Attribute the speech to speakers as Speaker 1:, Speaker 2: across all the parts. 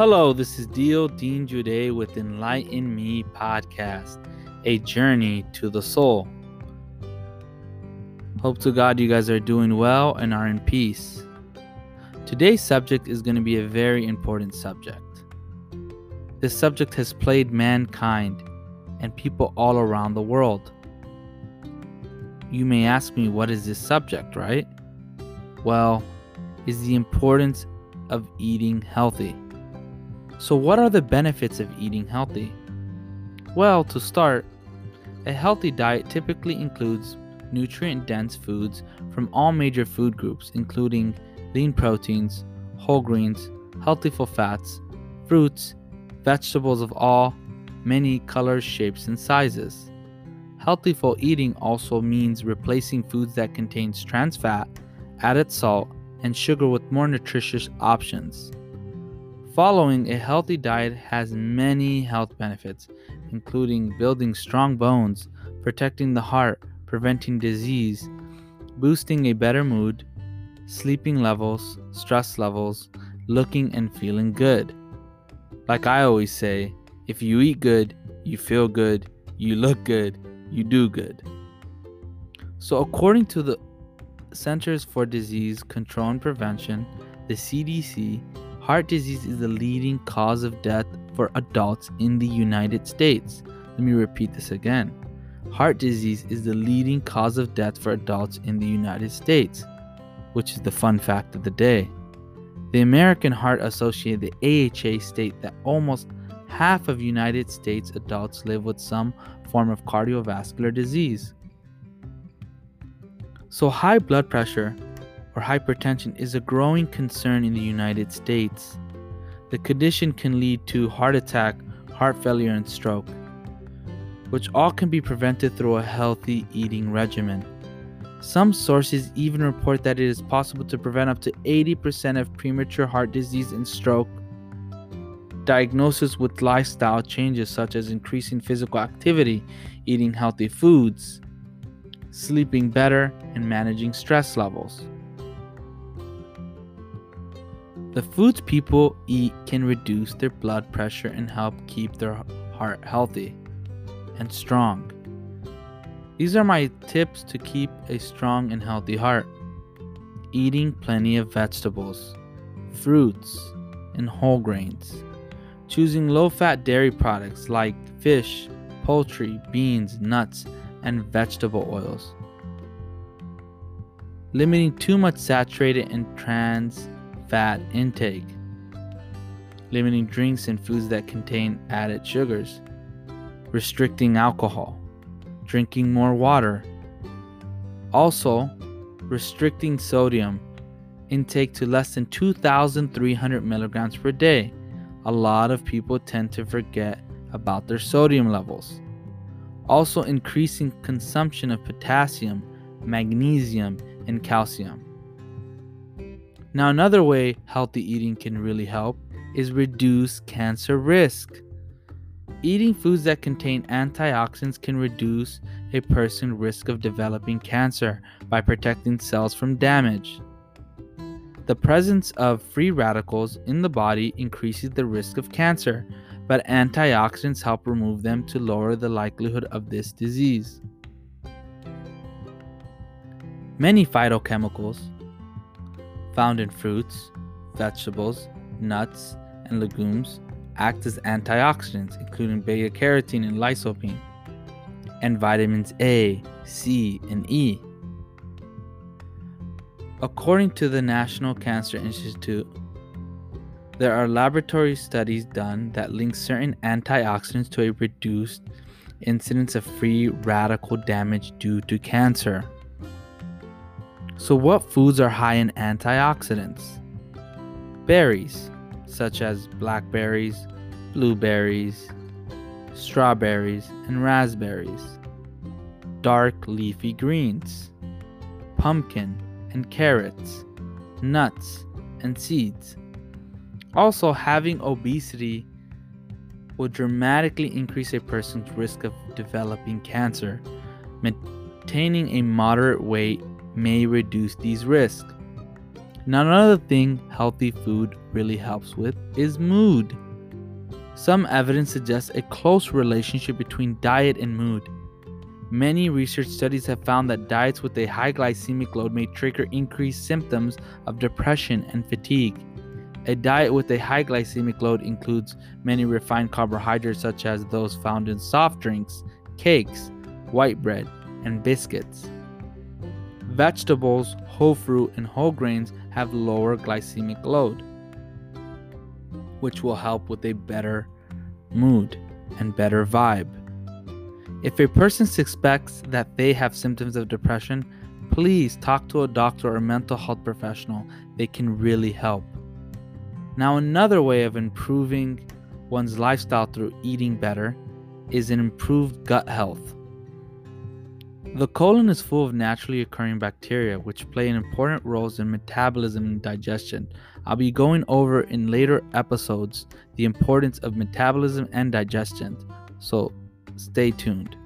Speaker 1: Hello, this is Dio Dean Jude with Enlighten Me Podcast, a journey to the soul. Hope to God you guys are doing well and are in peace. Today's subject is going to be a very important subject. This subject has plagued mankind and people all around the world. You may ask me, what is this subject, right? Well, is the importance of eating healthy. So, what are the benefits of eating healthy? Well, to start, a healthy diet typically includes nutrient dense foods from all major food groups, including lean proteins, whole grains, healthy full fats, fruits, vegetables of all many colors, shapes, and sizes. Healthy Healthful eating also means replacing foods that contain trans fat, added salt, and sugar with more nutritious options. Following a healthy diet has many health benefits, including building strong bones, protecting the heart, preventing disease, boosting a better mood, sleeping levels, stress levels, looking and feeling good. Like I always say, if you eat good, you feel good, you look good, you do good. So, according to the Centers for Disease Control and Prevention, the CDC, heart disease is the leading cause of death for adults in the United States. Let me repeat this again. Heart disease is the leading cause of death for adults in the United States, which is the fun fact of the day. The American Heart Association, the AHA, state that almost half of United States adults live with some form of cardiovascular disease. So, high blood pressure or hypertension is a growing concern in the United States. The condition can lead to heart attack, heart failure, and stroke, which all can be prevented through a healthy eating regimen. Some sources even report that it is possible to prevent up to 80% of premature heart disease and stroke. Diagnosis with lifestyle changes such as increasing physical activity, eating healthy foods, sleeping better, and managing stress levels. The foods people eat can reduce their blood pressure and help keep their heart healthy and strong. These are my tips to keep a strong and healthy heart. Eating plenty of vegetables, fruits, and whole grains. Choosing low fat dairy products like fish, poultry, beans, nuts, and vegetable oils. Limiting too much saturated and trans fat intake. Limiting drinks and foods that contain added sugars. Restricting alcohol. Drinking more water. Also, restricting sodium intake to less than 2,300 milligrams per day. A lot of people tend to forget about their sodium levels also increasing consumption of potassium, magnesium, and calcium. Now, another way healthy eating can really help is reduce cancer risk. Eating foods that contain antioxidants can reduce a person's risk of developing cancer by protecting cells from damage. The presence of free radicals in the body increases the risk of cancer but antioxidants help remove them to lower the likelihood of this disease. Many phytochemicals found in fruits, vegetables, nuts, and legumes act as antioxidants, including beta carotene and lycopene, and vitamins A, C, and E. According to the National Cancer Institute, there are laboratory studies done that link certain antioxidants to a reduced incidence of free radical damage due to cancer. So, what foods are high in antioxidants? Berries, such as blackberries, blueberries, strawberries, and raspberries. Dark leafy greens, pumpkin and carrots, nuts and seeds. Also, having obesity will dramatically increase a person's risk of developing cancer. Maintaining a moderate weight may reduce these risks. Now, another thing healthy food really helps with is mood. Some evidence suggests a close relationship between diet and mood. Many research studies have found that diets with a high glycemic load may trigger increased symptoms of depression and fatigue. A diet with a high glycemic load includes many refined carbohydrates, such as those found in soft drinks, cakes, white bread, and biscuits. Vegetables, whole fruit, and whole grains have lower glycemic load, which will help with a better mood and better vibe. If a person suspects that they have symptoms of depression, please talk to a doctor or mental health professional. They can really help. Now, another way of improving one's lifestyle through eating better is an improved gut health. The colon is full of naturally occurring bacteria, which play an important roles in metabolism and digestion. I'll be going over in later episodes the importance of metabolism and digestion, so Stay tuned.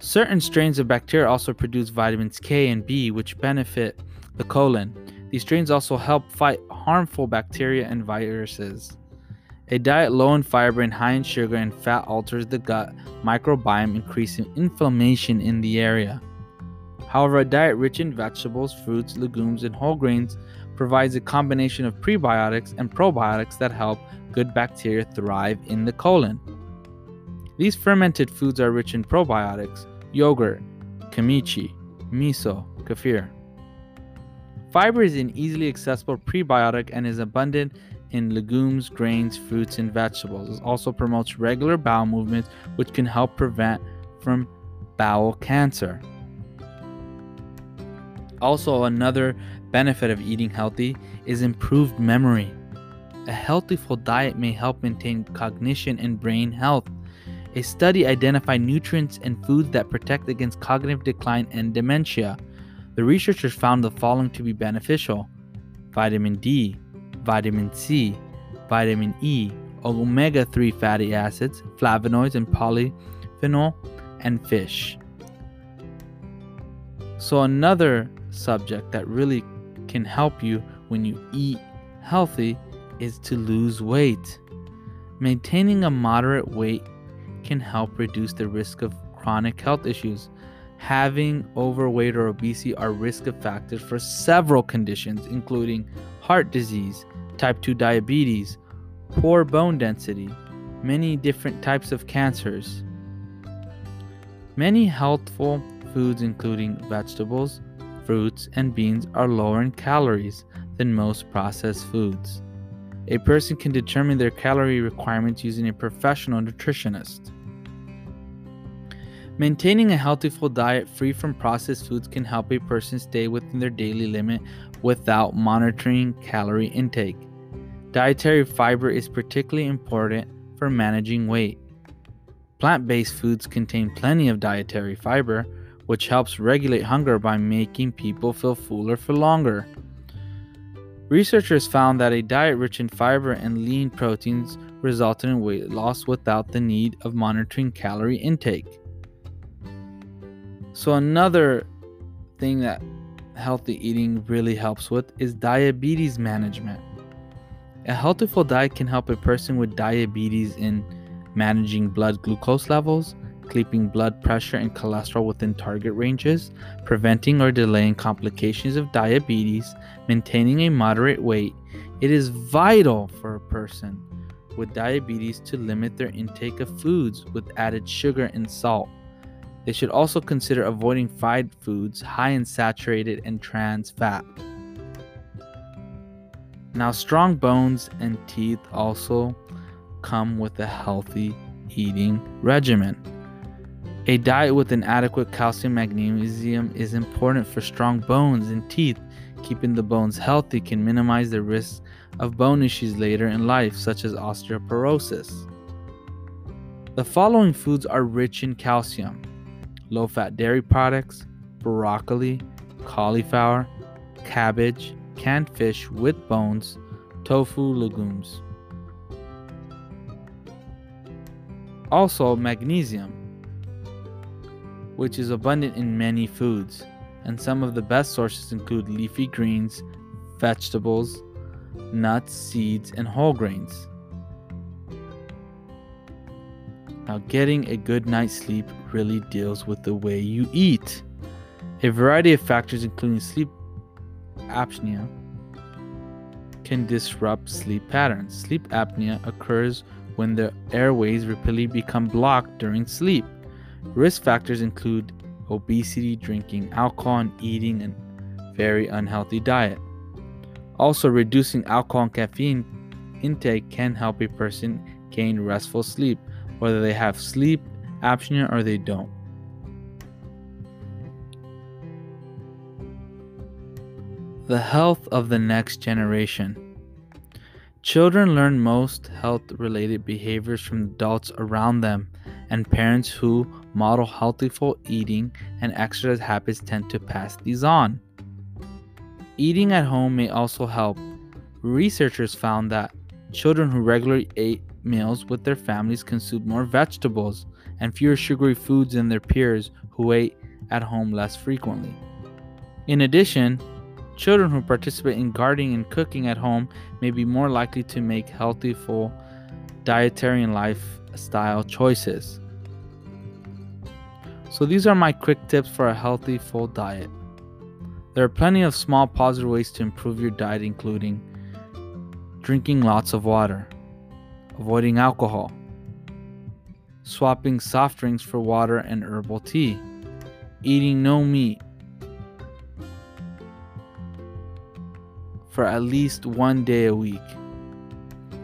Speaker 1: Certain strains of bacteria also produce vitamins K and B, which benefit the colon. These strains also help fight harmful bacteria and viruses. A diet low in fiber and high in sugar and fat alters the gut microbiome, increasing inflammation in the area. However, a diet rich in vegetables, fruits, legumes, and whole grains provides a combination of prebiotics and probiotics that help good bacteria thrive in the colon. These fermented foods are rich in probiotics, yogurt, kimchi, miso, kefir. Fiber is an easily accessible prebiotic and is abundant in legumes, grains, fruits, and vegetables. It also promotes regular bowel movements, which can help prevent from bowel cancer. Also, another benefit of eating healthy is improved memory. A healthy full diet may help maintain cognition and brain health. A study identified nutrients and foods that protect against cognitive decline and dementia. The researchers found the following to be beneficial vitamin D, vitamin C, vitamin E, omega 3 fatty acids, flavonoids, and polyphenol, and fish. So, another subject that really can help you when you eat healthy is to lose weight. Maintaining a moderate weight can help reduce the risk of chronic health issues. Having overweight or obesity are risk factors for several conditions, including heart disease, type 2 diabetes, poor bone density, many different types of cancers. Many healthful foods, including vegetables, fruits, and beans, are lower in calories than most processed foods. A person can determine their calorie requirements using a professional nutritionist. Maintaining a healthy full diet free from processed foods can help a person stay within their daily limit without monitoring calorie intake. Dietary fiber is particularly important for managing weight. Plant based foods contain plenty of dietary fiber, which helps regulate hunger by making people feel fuller for longer. Researchers found that a diet rich in fiber and lean proteins resulted in weight loss without the need of monitoring calorie intake. So, another thing that healthy eating really helps with is diabetes management. A healthful diet can help a person with diabetes in managing blood glucose levels, keeping blood pressure and cholesterol within target ranges, preventing or delaying complications of diabetes, maintaining a moderate weight. It is vital for a person with diabetes to limit their intake of foods with added sugar and salt. They should also consider avoiding fried foods high in saturated and trans fat. Now, strong bones and teeth also come with a healthy eating regimen. A diet with an adequate calcium magnesium is important for strong bones and teeth. Keeping the bones healthy can minimize the risk of bone issues later in life, such as osteoporosis. The following foods are rich in calcium low fat dairy products, broccoli, cauliflower, cabbage, canned fish with bones, tofu, legumes. Also, magnesium, which is abundant in many foods, and some of the best sources include leafy greens, vegetables, nuts, seeds, and whole grains. Now, getting a good night's sleep really deals with the way you eat. A variety of factors, including sleep apnea, can disrupt sleep patterns. Sleep apnea occurs when the airways repeatedly become blocked during sleep. Risk factors include obesity, drinking alcohol, and eating a very unhealthy diet. Also, reducing alcohol and caffeine intake can help a person gain restful sleep, whether they have sleep apnea or they don't. The health of the next generation. Children learn most health related behaviors from adults around them, and parents who model healthful eating and exercise habits tend to pass these on. Eating at home may also help. Researchers found that children who regularly ate meals with their families consumed more vegetables and fewer sugary foods than their peers who ate at home less frequently. In addition, Children who participate in gardening and cooking at home may be more likely to make healthy, full dietary and lifestyle choices. So, these are my quick tips for a healthy, full diet. There are plenty of small positive ways to improve your diet, including drinking lots of water, avoiding alcohol, swapping soft drinks for water and herbal tea, eating no meat, for at least one day a week,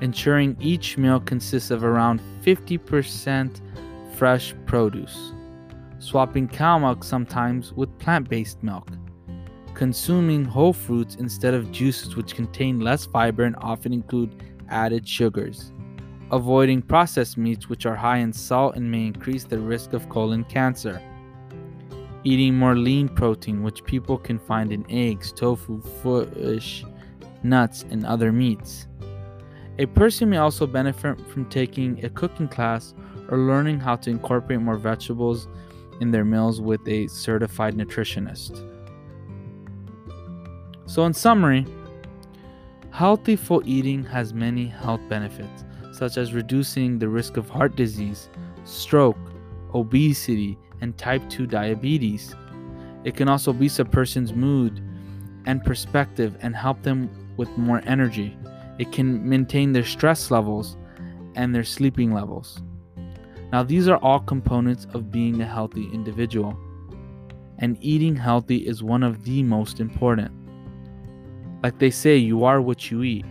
Speaker 1: ensuring each meal consists of around 50% fresh produce, swapping cow milk sometimes with plant based milk, consuming whole fruits instead of juices which contain less fiber and often include added sugars, avoiding processed meats which are high in salt and may increase the risk of colon cancer. Eating more lean protein, which people can find in eggs, tofu, fish, nuts, and other meats. A person may also benefit from taking a cooking class or learning how to incorporate more vegetables in their meals with a certified nutritionist. So, in summary, healthy full eating has many health benefits, such as reducing the risk of heart disease, stroke, obesity, and type 2 diabetes. It can also boost a person's mood and perspective and help them with more energy. It can maintain their stress levels and their sleeping levels. Now, these are all components of being a healthy individual, and eating healthy is one of the most important. Like they say, you are what you eat.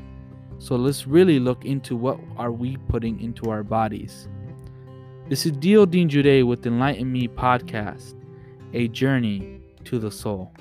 Speaker 1: So let's really look into what are we putting into our bodies. This is Dio Dean Jude with Enlighten Me podcast, a journey to the soul.